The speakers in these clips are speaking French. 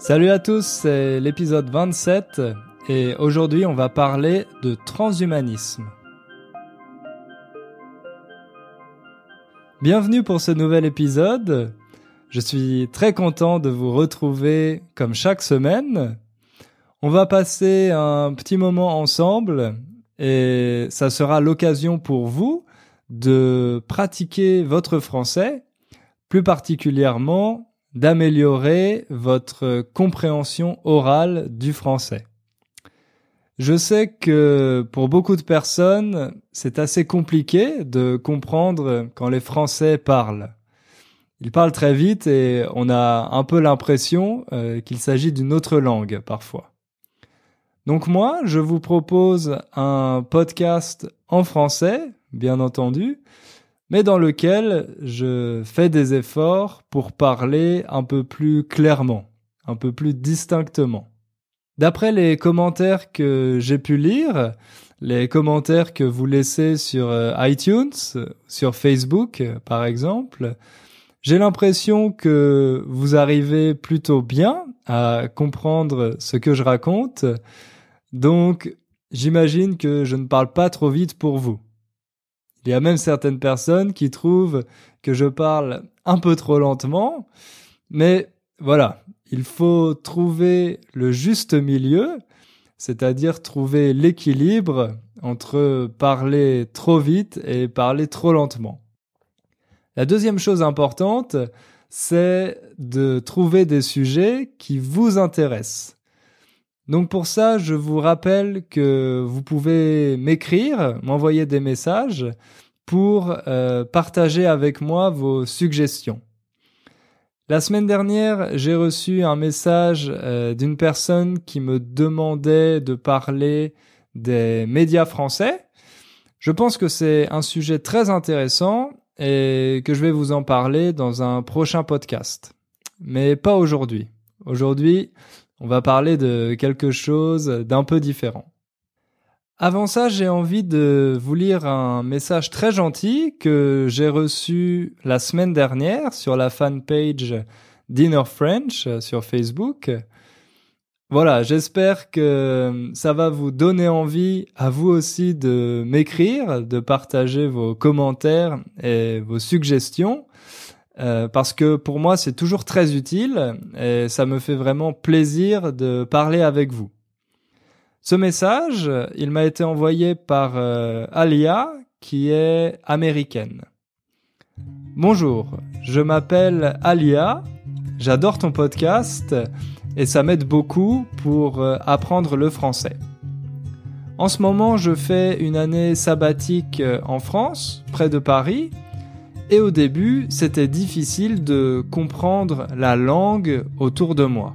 Salut à tous, c'est l'épisode 27 et aujourd'hui on va parler de transhumanisme. Bienvenue pour ce nouvel épisode. Je suis très content de vous retrouver comme chaque semaine. On va passer un petit moment ensemble et ça sera l'occasion pour vous de pratiquer votre français, plus particulièrement d'améliorer votre compréhension orale du français. Je sais que pour beaucoup de personnes, c'est assez compliqué de comprendre quand les Français parlent. Ils parlent très vite et on a un peu l'impression euh, qu'il s'agit d'une autre langue parfois. Donc moi, je vous propose un podcast en français, bien entendu, mais dans lequel je fais des efforts pour parler un peu plus clairement, un peu plus distinctement. D'après les commentaires que j'ai pu lire, les commentaires que vous laissez sur euh, iTunes, sur Facebook par exemple, j'ai l'impression que vous arrivez plutôt bien à comprendre ce que je raconte, donc j'imagine que je ne parle pas trop vite pour vous. Il y a même certaines personnes qui trouvent que je parle un peu trop lentement, mais voilà, il faut trouver le juste milieu, c'est-à-dire trouver l'équilibre entre parler trop vite et parler trop lentement. La deuxième chose importante, c'est de trouver des sujets qui vous intéressent. Donc pour ça, je vous rappelle que vous pouvez m'écrire, m'envoyer des messages pour euh, partager avec moi vos suggestions. La semaine dernière, j'ai reçu un message euh, d'une personne qui me demandait de parler des médias français. Je pense que c'est un sujet très intéressant et que je vais vous en parler dans un prochain podcast. Mais pas aujourd'hui. Aujourd'hui, on va parler de quelque chose d'un peu différent. Avant ça, j'ai envie de vous lire un message très gentil que j'ai reçu la semaine dernière sur la fanpage Dinner French sur Facebook. Voilà, j'espère que ça va vous donner envie à vous aussi de m'écrire, de partager vos commentaires et vos suggestions. Euh, parce que pour moi c'est toujours très utile et ça me fait vraiment plaisir de parler avec vous. Ce message, il m'a été envoyé par euh, Alia qui est américaine. Bonjour, je m'appelle Alia, j'adore ton podcast et ça m'aide beaucoup pour euh, apprendre le français. En ce moment, je fais une année sabbatique en France, près de Paris, et au début, c'était difficile de comprendre la langue autour de moi.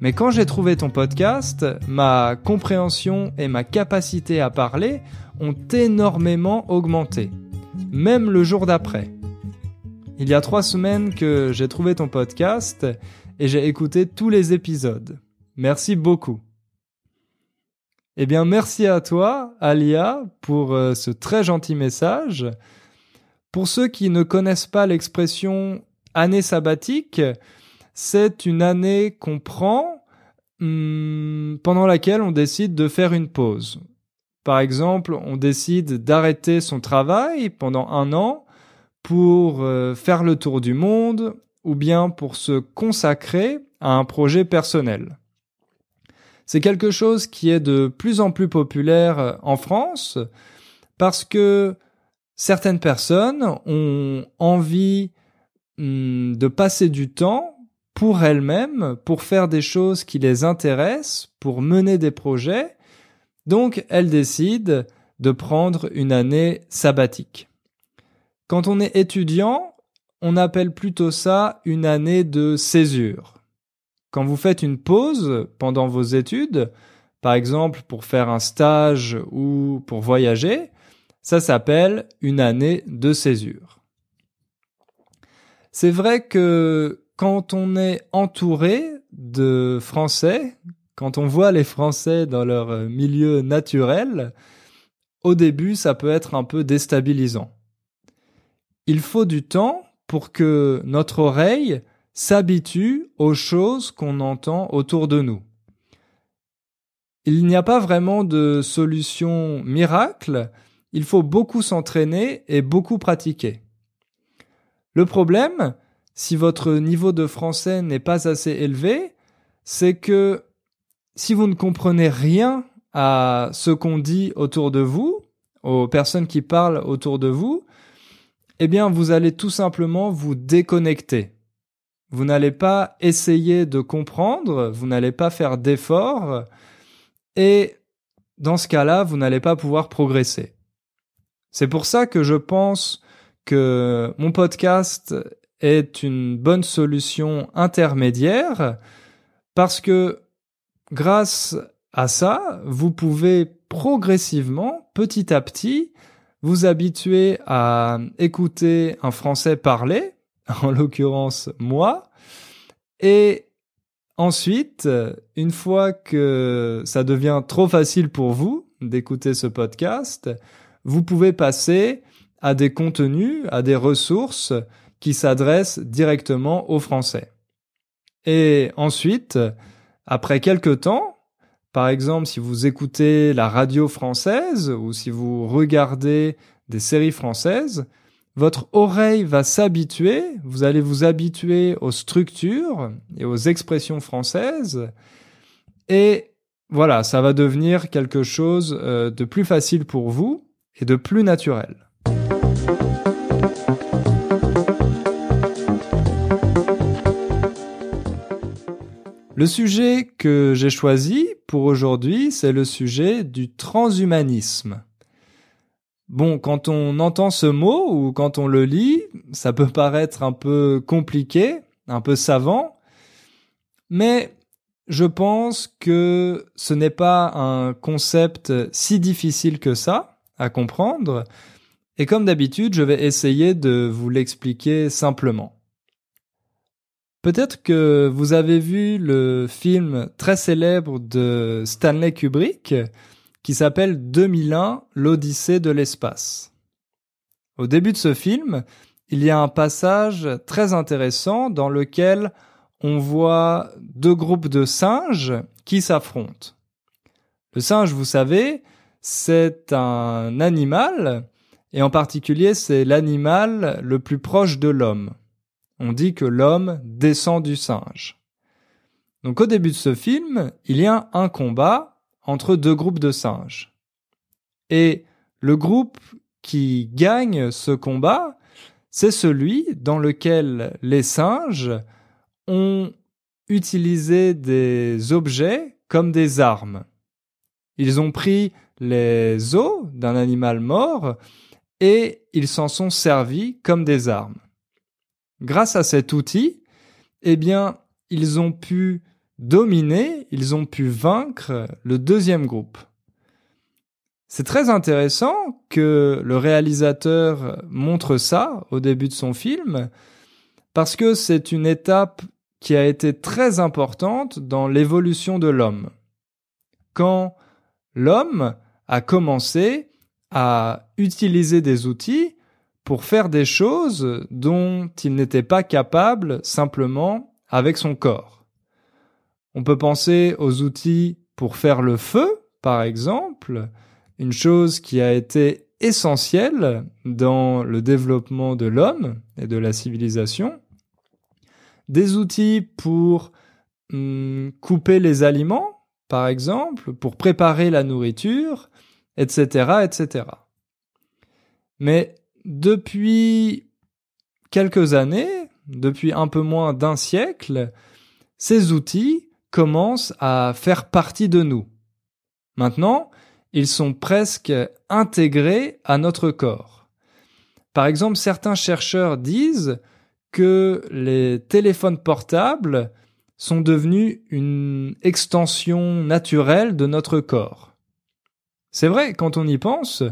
Mais quand j'ai trouvé ton podcast, ma compréhension et ma capacité à parler ont énormément augmenté, même le jour d'après. Il y a trois semaines que j'ai trouvé ton podcast et j'ai écouté tous les épisodes. Merci beaucoup. Eh bien, merci à toi, Alia, pour euh, ce très gentil message. Pour ceux qui ne connaissent pas l'expression année sabbatique, c'est une année qu'on prend hum, pendant laquelle on décide de faire une pause. Par exemple, on décide d'arrêter son travail pendant un an pour euh, faire le tour du monde ou bien pour se consacrer à un projet personnel. C'est quelque chose qui est de plus en plus populaire en France parce que certaines personnes ont envie hmm, de passer du temps pour elles-mêmes, pour faire des choses qui les intéressent, pour mener des projets. Donc, elles décident de prendre une année sabbatique. Quand on est étudiant, on appelle plutôt ça une année de césure. Quand vous faites une pause pendant vos études, par exemple pour faire un stage ou pour voyager, ça s'appelle une année de césure. C'est vrai que quand on est entouré de Français, quand on voit les Français dans leur milieu naturel, au début, ça peut être un peu déstabilisant. Il faut du temps pour que notre oreille s'habitue aux choses qu'on entend autour de nous. Il n'y a pas vraiment de solution miracle, il faut beaucoup s'entraîner et beaucoup pratiquer. Le problème, si votre niveau de français n'est pas assez élevé, c'est que si vous ne comprenez rien à ce qu'on dit autour de vous, aux personnes qui parlent autour de vous, eh bien, vous allez tout simplement vous déconnecter. Vous n'allez pas essayer de comprendre, vous n'allez pas faire d'efforts, et dans ce cas-là, vous n'allez pas pouvoir progresser. C'est pour ça que je pense que mon podcast est une bonne solution intermédiaire parce que grâce à ça, vous pouvez progressivement, petit à petit, vous habituer à écouter un français parlé, en l'occurrence moi, et ensuite, une fois que ça devient trop facile pour vous d'écouter ce podcast, vous pouvez passer à des contenus, à des ressources qui s'adressent directement aux Français. Et ensuite, après quelques temps, par exemple si vous écoutez la radio française ou si vous regardez des séries françaises, votre oreille va s'habituer, vous allez vous habituer aux structures et aux expressions françaises, et voilà, ça va devenir quelque chose euh, de plus facile pour vous et de plus naturel. Le sujet que j'ai choisi pour aujourd'hui, c'est le sujet du transhumanisme. Bon, quand on entend ce mot ou quand on le lit, ça peut paraître un peu compliqué, un peu savant, mais je pense que ce n'est pas un concept si difficile que ça à comprendre, et comme d'habitude, je vais essayer de vous l'expliquer simplement. Peut-être que vous avez vu le film très célèbre de Stanley Kubrick qui s'appelle 2001, l'Odyssée de l'espace. Au début de ce film, il y a un passage très intéressant dans lequel on voit deux groupes de singes qui s'affrontent. Le singe, vous savez, c'est un animal et en particulier, c'est l'animal le plus proche de l'homme. On dit que l'homme descend du singe. Donc au début de ce film, il y a un combat entre deux groupes de singes. Et le groupe qui gagne ce combat, c'est celui dans lequel les singes ont utilisé des objets comme des armes. Ils ont pris les os d'un animal mort et ils s'en sont servis comme des armes. Grâce à cet outil, eh bien, ils ont pu dominer, ils ont pu vaincre le deuxième groupe. C'est très intéressant que le réalisateur montre ça au début de son film, parce que c'est une étape qui a été très importante dans l'évolution de l'homme. Quand l'homme a commencé à utiliser des outils pour faire des choses dont il n'était pas capable simplement avec son corps. On peut penser aux outils pour faire le feu, par exemple, une chose qui a été essentielle dans le développement de l'homme et de la civilisation. Des outils pour hum, couper les aliments, par exemple, pour préparer la nourriture, etc., etc. Mais depuis quelques années, depuis un peu moins d'un siècle, ces outils commencent à faire partie de nous. Maintenant, ils sont presque intégrés à notre corps. Par exemple, certains chercheurs disent que les téléphones portables sont devenus une extension naturelle de notre corps. C'est vrai, quand on y pense,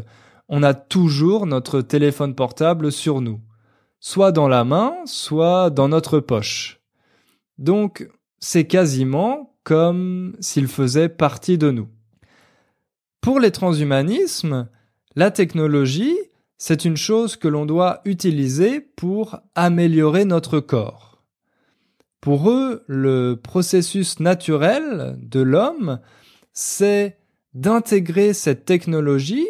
on a toujours notre téléphone portable sur nous, soit dans la main, soit dans notre poche. Donc, c'est quasiment comme s'il faisait partie de nous. Pour les transhumanismes, la technologie, c'est une chose que l'on doit utiliser pour améliorer notre corps. Pour eux, le processus naturel de l'homme, c'est d'intégrer cette technologie,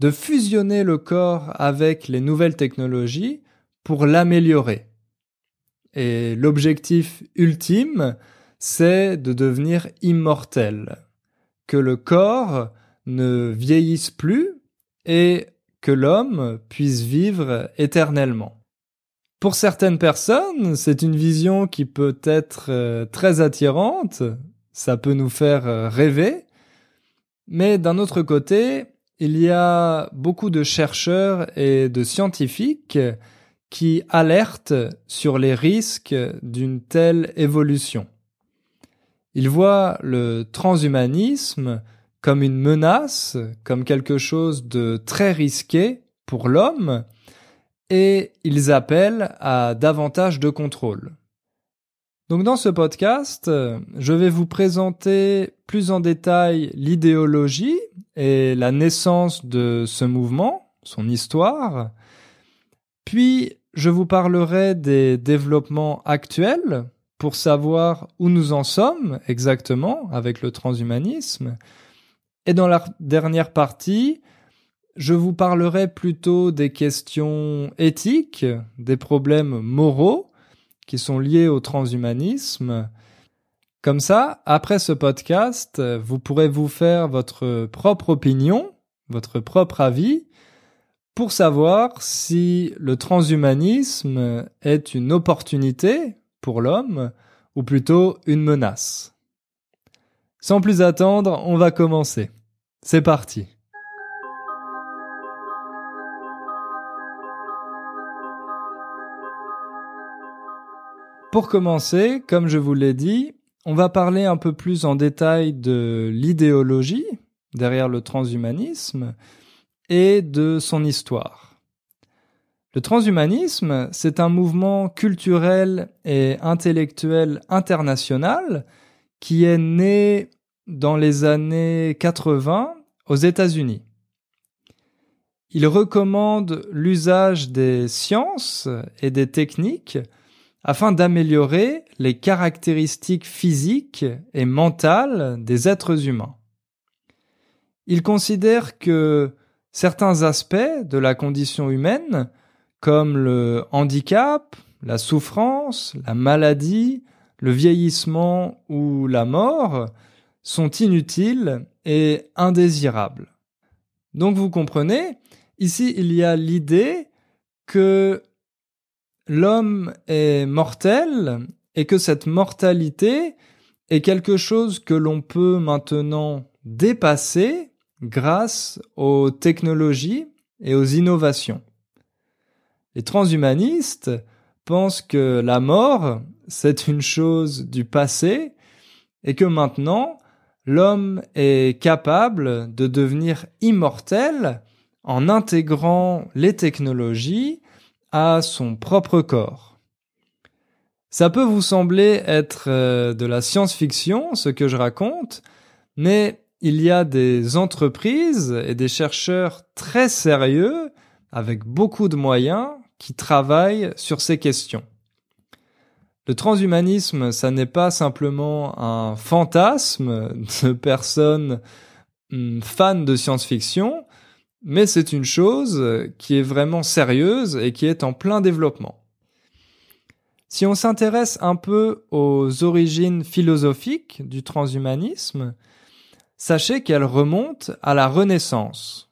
de fusionner le corps avec les nouvelles technologies pour l'améliorer. Et l'objectif ultime, c'est de devenir immortel, que le corps ne vieillisse plus et que l'homme puisse vivre éternellement. Pour certaines personnes, c'est une vision qui peut être euh, très attirante, ça peut nous faire euh, rêver, mais d'un autre côté, il y a beaucoup de chercheurs et de scientifiques qui alertent sur les risques d'une telle évolution. Ils voient le transhumanisme comme une menace, comme quelque chose de très risqué pour l'homme, et ils appellent à davantage de contrôle. Donc dans ce podcast, je vais vous présenter plus en détail l'idéologie et la naissance de ce mouvement, son histoire, puis je vous parlerai des développements actuels pour savoir où nous en sommes exactement avec le transhumanisme. Et dans la dernière partie, je vous parlerai plutôt des questions éthiques, des problèmes moraux qui sont liés au transhumanisme. Comme ça, après ce podcast, vous pourrez vous faire votre propre opinion, votre propre avis, pour savoir si le transhumanisme est une opportunité pour l'homme ou plutôt une menace. Sans plus attendre, on va commencer. C'est parti. Pour commencer, comme je vous l'ai dit, on va parler un peu plus en détail de l'idéologie derrière le transhumanisme et de son histoire. Le transhumanisme, c'est un mouvement culturel et intellectuel international qui est né dans les années 80 aux États-Unis. Il recommande l'usage des sciences et des techniques afin d'améliorer les caractéristiques physiques et mentales des êtres humains. Il considère que certains aspects de la condition humaine, comme le handicap, la souffrance, la maladie, le vieillissement ou la mort, sont inutiles et indésirables. Donc vous comprenez, ici il y a l'idée que l'homme est mortel et que cette mortalité est quelque chose que l'on peut maintenant dépasser grâce aux technologies et aux innovations. Les transhumanistes pensent que la mort, c'est une chose du passé et que maintenant, l'homme est capable de devenir immortel en intégrant les technologies à son propre corps. Ça peut vous sembler être euh, de la science-fiction, ce que je raconte, mais il y a des entreprises et des chercheurs très sérieux, avec beaucoup de moyens, qui travaillent sur ces questions. Le transhumanisme, ça n'est pas simplement un fantasme de personnes hmm, fans de science-fiction, mais c'est une chose qui est vraiment sérieuse et qui est en plein développement. Si on s'intéresse un peu aux origines philosophiques du transhumanisme, sachez qu'elles remontent à la Renaissance.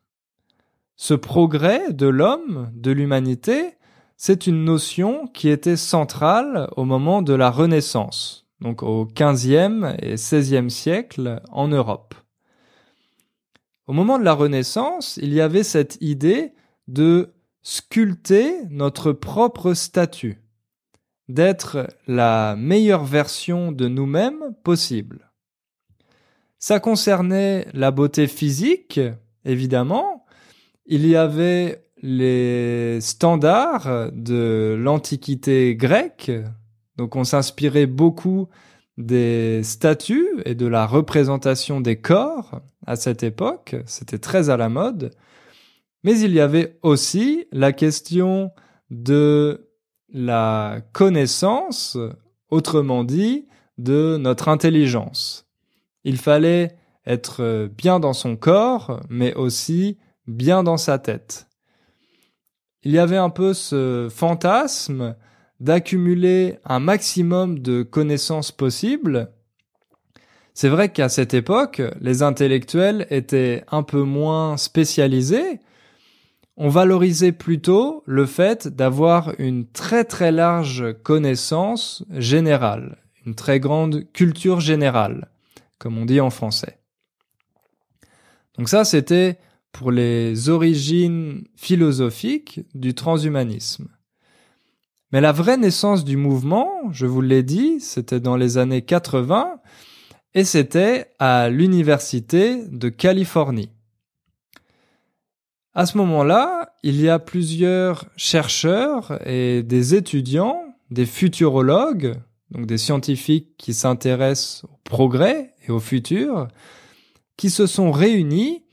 Ce progrès de l'homme, de l'humanité, c'est une notion qui était centrale au moment de la Renaissance, donc au XVe et XVIe siècle en Europe. Au moment de la Renaissance, il y avait cette idée de sculpter notre propre statut, d'être la meilleure version de nous-mêmes possible. Ça concernait la beauté physique, évidemment. Il y avait les standards de l'Antiquité grecque, donc on s'inspirait beaucoup des statues et de la représentation des corps à cette époque, c'était très à la mode, mais il y avait aussi la question de la connaissance autrement dit, de notre intelligence. Il fallait être bien dans son corps, mais aussi bien dans sa tête. Il y avait un peu ce fantasme d'accumuler un maximum de connaissances possibles. C'est vrai qu'à cette époque, les intellectuels étaient un peu moins spécialisés. On valorisait plutôt le fait d'avoir une très très large connaissance générale, une très grande culture générale, comme on dit en français. Donc ça, c'était pour les origines philosophiques du transhumanisme. Mais la vraie naissance du mouvement, je vous l'ai dit, c'était dans les années 80 et c'était à l'université de Californie. À ce moment-là, il y a plusieurs chercheurs et des étudiants, des futurologues, donc des scientifiques qui s'intéressent au progrès et au futur, qui se sont réunis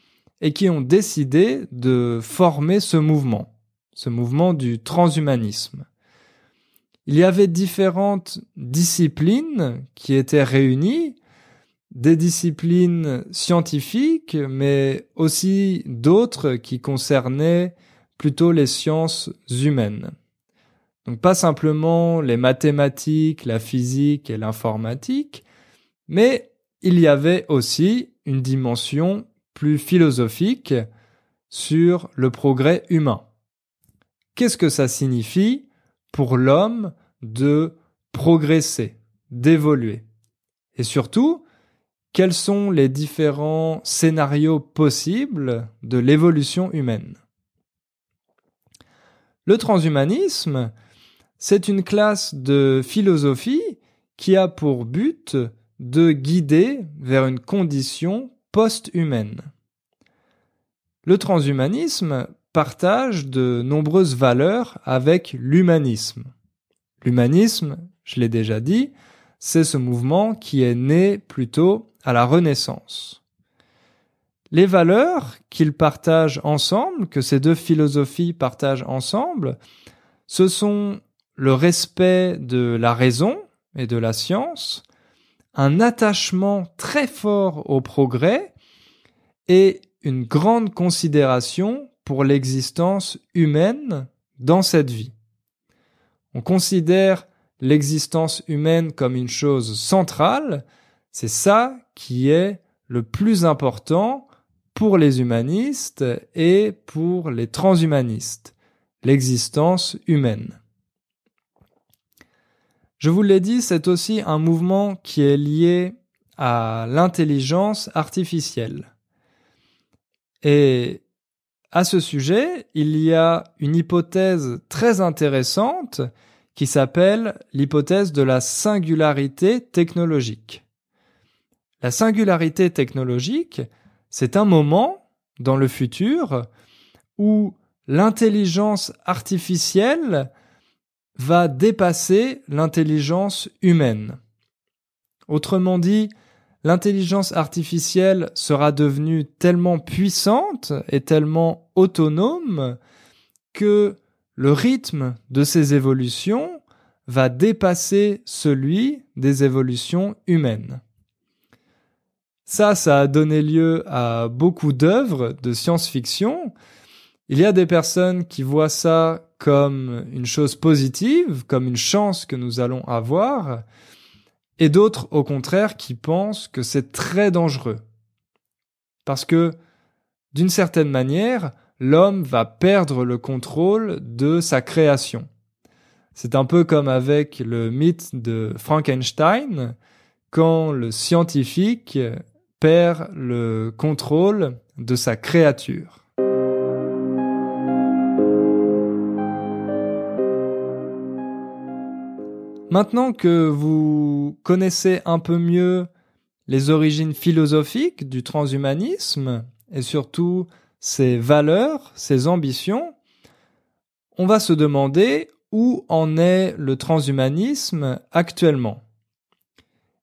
et qui ont décidé de former ce mouvement, ce mouvement du transhumanisme. Il y avait différentes disciplines qui étaient réunies, des disciplines scientifiques, mais aussi d'autres qui concernaient plutôt les sciences humaines. Donc pas simplement les mathématiques, la physique et l'informatique, mais il y avait aussi une dimension plus philosophique sur le progrès humain. Qu'est-ce que ça signifie? Pour l'homme de progresser, d'évoluer. Et surtout, quels sont les différents scénarios possibles de l'évolution humaine? Le transhumanisme, c'est une classe de philosophie qui a pour but de guider vers une condition post-humaine. Le transhumanisme partage de nombreuses valeurs avec l'humanisme. L'humanisme, je l'ai déjà dit, c'est ce mouvement qui est né plutôt à la Renaissance. Les valeurs qu'ils partagent ensemble, que ces deux philosophies partagent ensemble, ce sont le respect de la raison et de la science, un attachement très fort au progrès et une grande considération pour l'existence humaine dans cette vie. On considère l'existence humaine comme une chose centrale, c'est ça qui est le plus important pour les humanistes et pour les transhumanistes, l'existence humaine. Je vous l'ai dit, c'est aussi un mouvement qui est lié à l'intelligence artificielle. Et à ce sujet, il y a une hypothèse très intéressante qui s'appelle l'hypothèse de la singularité technologique. La singularité technologique, c'est un moment dans le futur où l'intelligence artificielle va dépasser l'intelligence humaine. Autrement dit, l'intelligence artificielle sera devenue tellement puissante et tellement autonome que le rythme de ces évolutions va dépasser celui des évolutions humaines. Ça, ça a donné lieu à beaucoup d'œuvres de science-fiction. Il y a des personnes qui voient ça comme une chose positive, comme une chance que nous allons avoir, et d'autres au contraire qui pensent que c'est très dangereux. Parce que, d'une certaine manière, l'homme va perdre le contrôle de sa création. C'est un peu comme avec le mythe de Frankenstein, quand le scientifique perd le contrôle de sa créature. Maintenant que vous connaissez un peu mieux les origines philosophiques du transhumanisme et surtout ses valeurs, ses ambitions, on va se demander où en est le transhumanisme actuellement.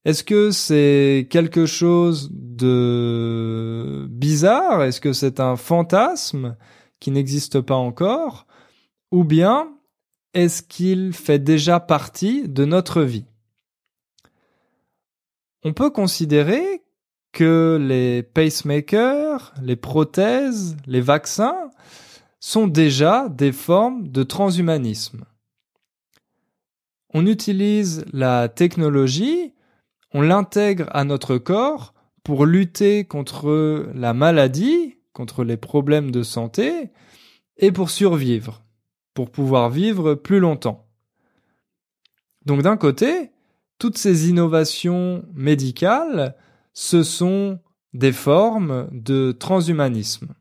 Est-ce que c'est quelque chose de bizarre? Est-ce que c'est un fantasme qui n'existe pas encore? Ou bien est-ce qu'il fait déjà partie de notre vie? On peut considérer que les pacemakers, les prothèses, les vaccins sont déjà des formes de transhumanisme. On utilise la technologie, on l'intègre à notre corps pour lutter contre la maladie, contre les problèmes de santé, et pour survivre, pour pouvoir vivre plus longtemps. Donc d'un côté, toutes ces innovations médicales ce sont des formes de transhumanisme.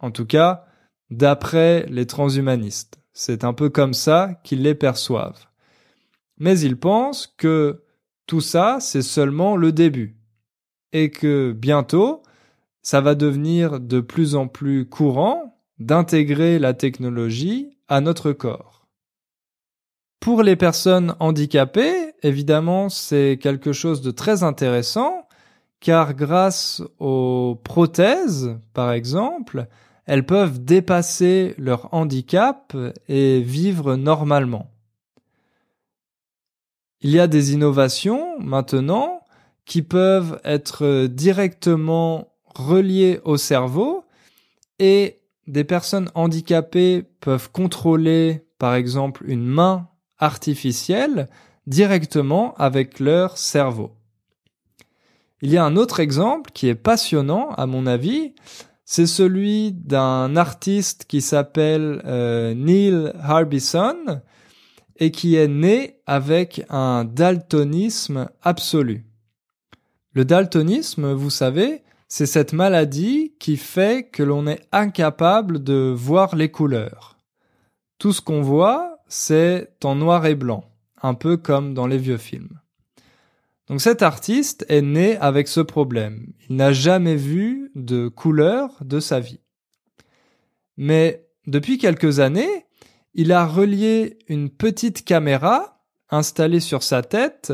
En tout cas, d'après les transhumanistes. C'est un peu comme ça qu'ils les perçoivent. Mais ils pensent que tout ça, c'est seulement le début. Et que bientôt, ça va devenir de plus en plus courant d'intégrer la technologie à notre corps. Pour les personnes handicapées, évidemment, c'est quelque chose de très intéressant car grâce aux prothèses, par exemple, elles peuvent dépasser leur handicap et vivre normalement. Il y a des innovations maintenant qui peuvent être directement reliées au cerveau et des personnes handicapées peuvent contrôler par exemple une main artificielle directement avec leur cerveau. Il y a un autre exemple qui est passionnant à mon avis, c'est celui d'un artiste qui s'appelle euh, Neil Harbison et qui est né avec un daltonisme absolu. Le daltonisme, vous savez, c'est cette maladie qui fait que l'on est incapable de voir les couleurs. Tout ce qu'on voit, c'est en noir et blanc, un peu comme dans les vieux films. Donc cet artiste est né avec ce problème. Il n'a jamais vu de couleur de sa vie. Mais depuis quelques années, il a relié une petite caméra installée sur sa tête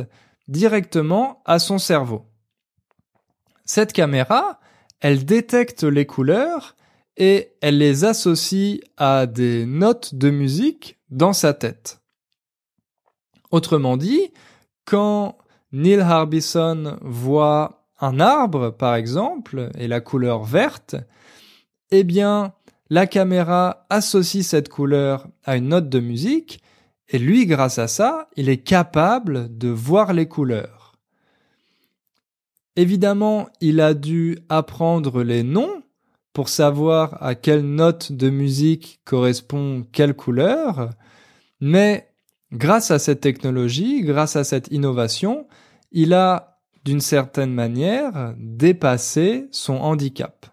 directement à son cerveau. Cette caméra, elle détecte les couleurs et elle les associe à des notes de musique dans sa tête. Autrement dit, quand Neil Harbison voit un arbre, par exemple, et la couleur verte, eh bien, la caméra associe cette couleur à une note de musique, et lui, grâce à ça, il est capable de voir les couleurs. Évidemment, il a dû apprendre les noms pour savoir à quelle note de musique correspond quelle couleur, mais grâce à cette technologie, grâce à cette innovation, il a, d'une certaine manière, dépassé son handicap.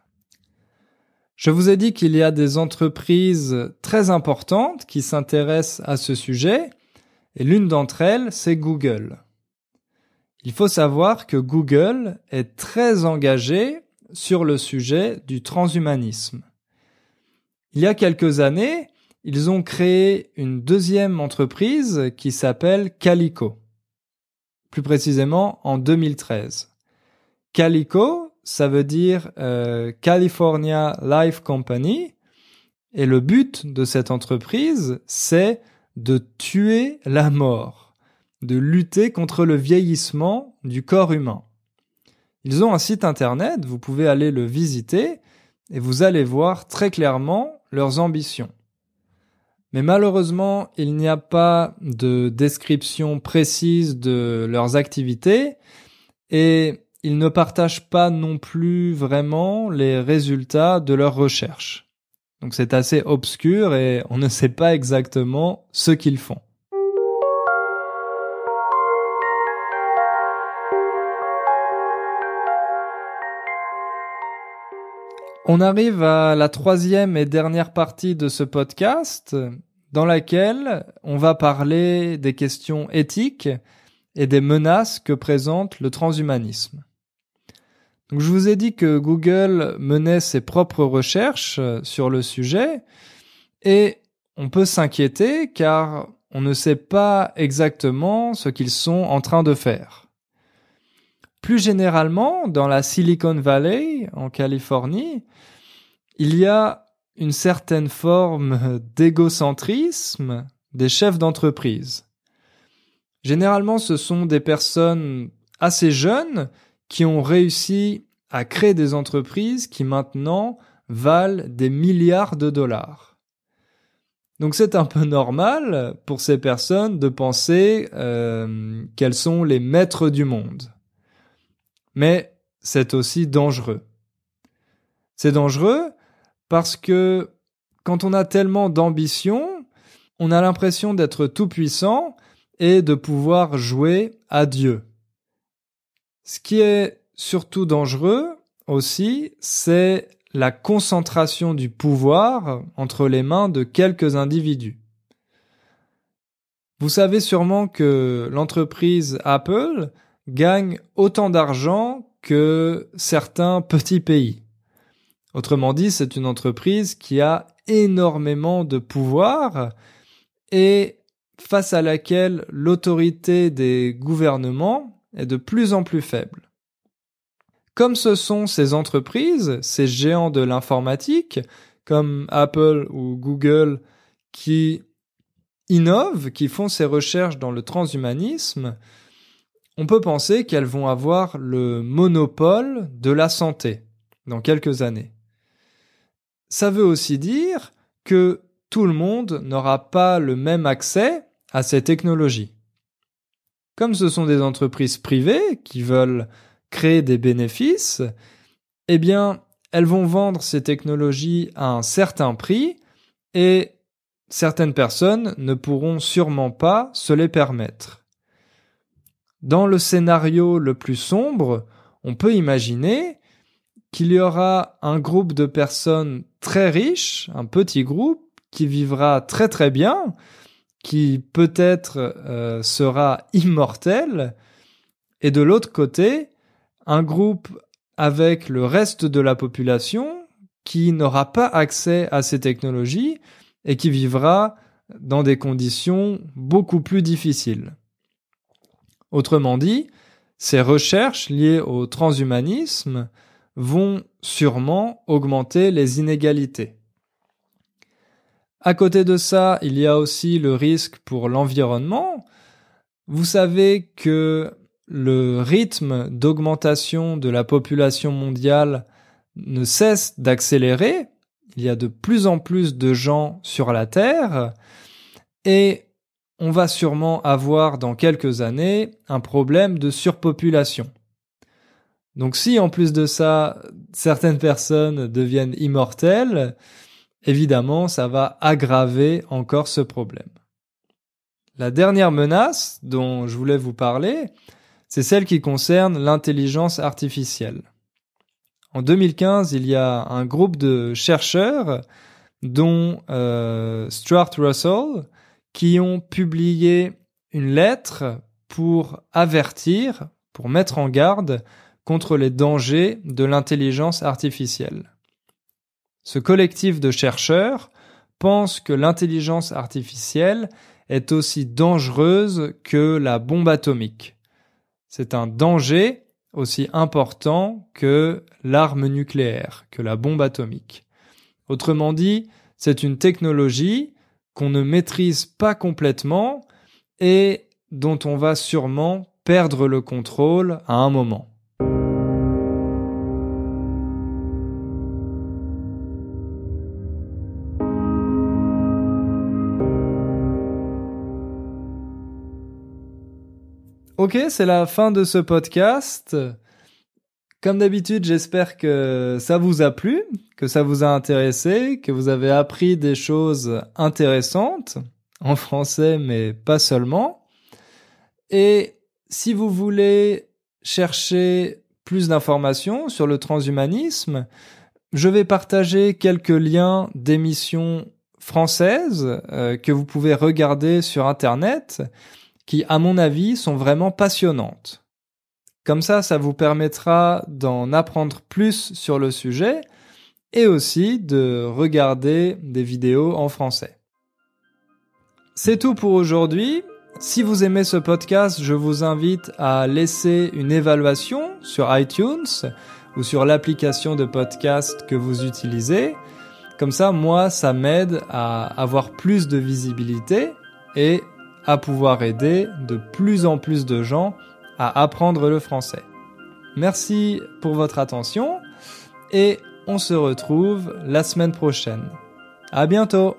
Je vous ai dit qu'il y a des entreprises très importantes qui s'intéressent à ce sujet, et l'une d'entre elles, c'est Google. Il faut savoir que Google est très engagé sur le sujet du transhumanisme. Il y a quelques années, ils ont créé une deuxième entreprise qui s'appelle Calico. Plus précisément en 2013. Calico, ça veut dire euh, California Life Company, et le but de cette entreprise, c'est de tuer la mort, de lutter contre le vieillissement du corps humain. Ils ont un site internet, vous pouvez aller le visiter, et vous allez voir très clairement leurs ambitions. Mais malheureusement, il n'y a pas de description précise de leurs activités et ils ne partagent pas non plus vraiment les résultats de leurs recherches. Donc c'est assez obscur et on ne sait pas exactement ce qu'ils font. On arrive à la troisième et dernière partie de ce podcast dans laquelle on va parler des questions éthiques et des menaces que présente le transhumanisme. Donc, je vous ai dit que Google menait ses propres recherches sur le sujet et on peut s'inquiéter car on ne sait pas exactement ce qu'ils sont en train de faire. Plus généralement, dans la Silicon Valley, en Californie, il y a une certaine forme d'égocentrisme des chefs d'entreprise. Généralement, ce sont des personnes assez jeunes qui ont réussi à créer des entreprises qui maintenant valent des milliards de dollars. Donc c'est un peu normal pour ces personnes de penser euh, qu'elles sont les maîtres du monde. Mais c'est aussi dangereux. C'est dangereux parce que quand on a tellement d'ambition, on a l'impression d'être tout puissant et de pouvoir jouer à Dieu. Ce qui est surtout dangereux aussi, c'est la concentration du pouvoir entre les mains de quelques individus. Vous savez sûrement que l'entreprise Apple gagne autant d'argent que certains petits pays. Autrement dit, c'est une entreprise qui a énormément de pouvoir et face à laquelle l'autorité des gouvernements est de plus en plus faible. Comme ce sont ces entreprises, ces géants de l'informatique, comme Apple ou Google, qui innovent, qui font ces recherches dans le transhumanisme, on peut penser qu'elles vont avoir le monopole de la santé dans quelques années. Ça veut aussi dire que tout le monde n'aura pas le même accès à ces technologies. Comme ce sont des entreprises privées qui veulent créer des bénéfices, eh bien, elles vont vendre ces technologies à un certain prix et certaines personnes ne pourront sûrement pas se les permettre. Dans le scénario le plus sombre, on peut imaginer qu'il y aura un groupe de personnes très riches, un petit groupe, qui vivra très très bien, qui peut-être euh, sera immortel, et de l'autre côté, un groupe avec le reste de la population qui n'aura pas accès à ces technologies et qui vivra dans des conditions beaucoup plus difficiles. Autrement dit, ces recherches liées au transhumanisme vont sûrement augmenter les inégalités. À côté de ça, il y a aussi le risque pour l'environnement. Vous savez que le rythme d'augmentation de la population mondiale ne cesse d'accélérer. Il y a de plus en plus de gens sur la Terre et on va sûrement avoir dans quelques années un problème de surpopulation. Donc si en plus de ça, certaines personnes deviennent immortelles, évidemment, ça va aggraver encore ce problème. La dernière menace dont je voulais vous parler, c'est celle qui concerne l'intelligence artificielle. En 2015, il y a un groupe de chercheurs, dont euh, Stuart Russell, qui ont publié une lettre pour avertir, pour mettre en garde contre les dangers de l'intelligence artificielle. Ce collectif de chercheurs pense que l'intelligence artificielle est aussi dangereuse que la bombe atomique. C'est un danger aussi important que l'arme nucléaire, que la bombe atomique. Autrement dit, c'est une technologie qu'on ne maîtrise pas complètement et dont on va sûrement perdre le contrôle à un moment. Ok, c'est la fin de ce podcast. Comme d'habitude, j'espère que ça vous a plu, que ça vous a intéressé, que vous avez appris des choses intéressantes en français, mais pas seulement. Et si vous voulez chercher plus d'informations sur le transhumanisme, je vais partager quelques liens d'émissions françaises euh, que vous pouvez regarder sur Internet qui, à mon avis, sont vraiment passionnantes. Comme ça, ça vous permettra d'en apprendre plus sur le sujet et aussi de regarder des vidéos en français. C'est tout pour aujourd'hui. Si vous aimez ce podcast, je vous invite à laisser une évaluation sur iTunes ou sur l'application de podcast que vous utilisez. Comme ça, moi, ça m'aide à avoir plus de visibilité et à pouvoir aider de plus en plus de gens à apprendre le français. Merci pour votre attention et on se retrouve la semaine prochaine. À bientôt!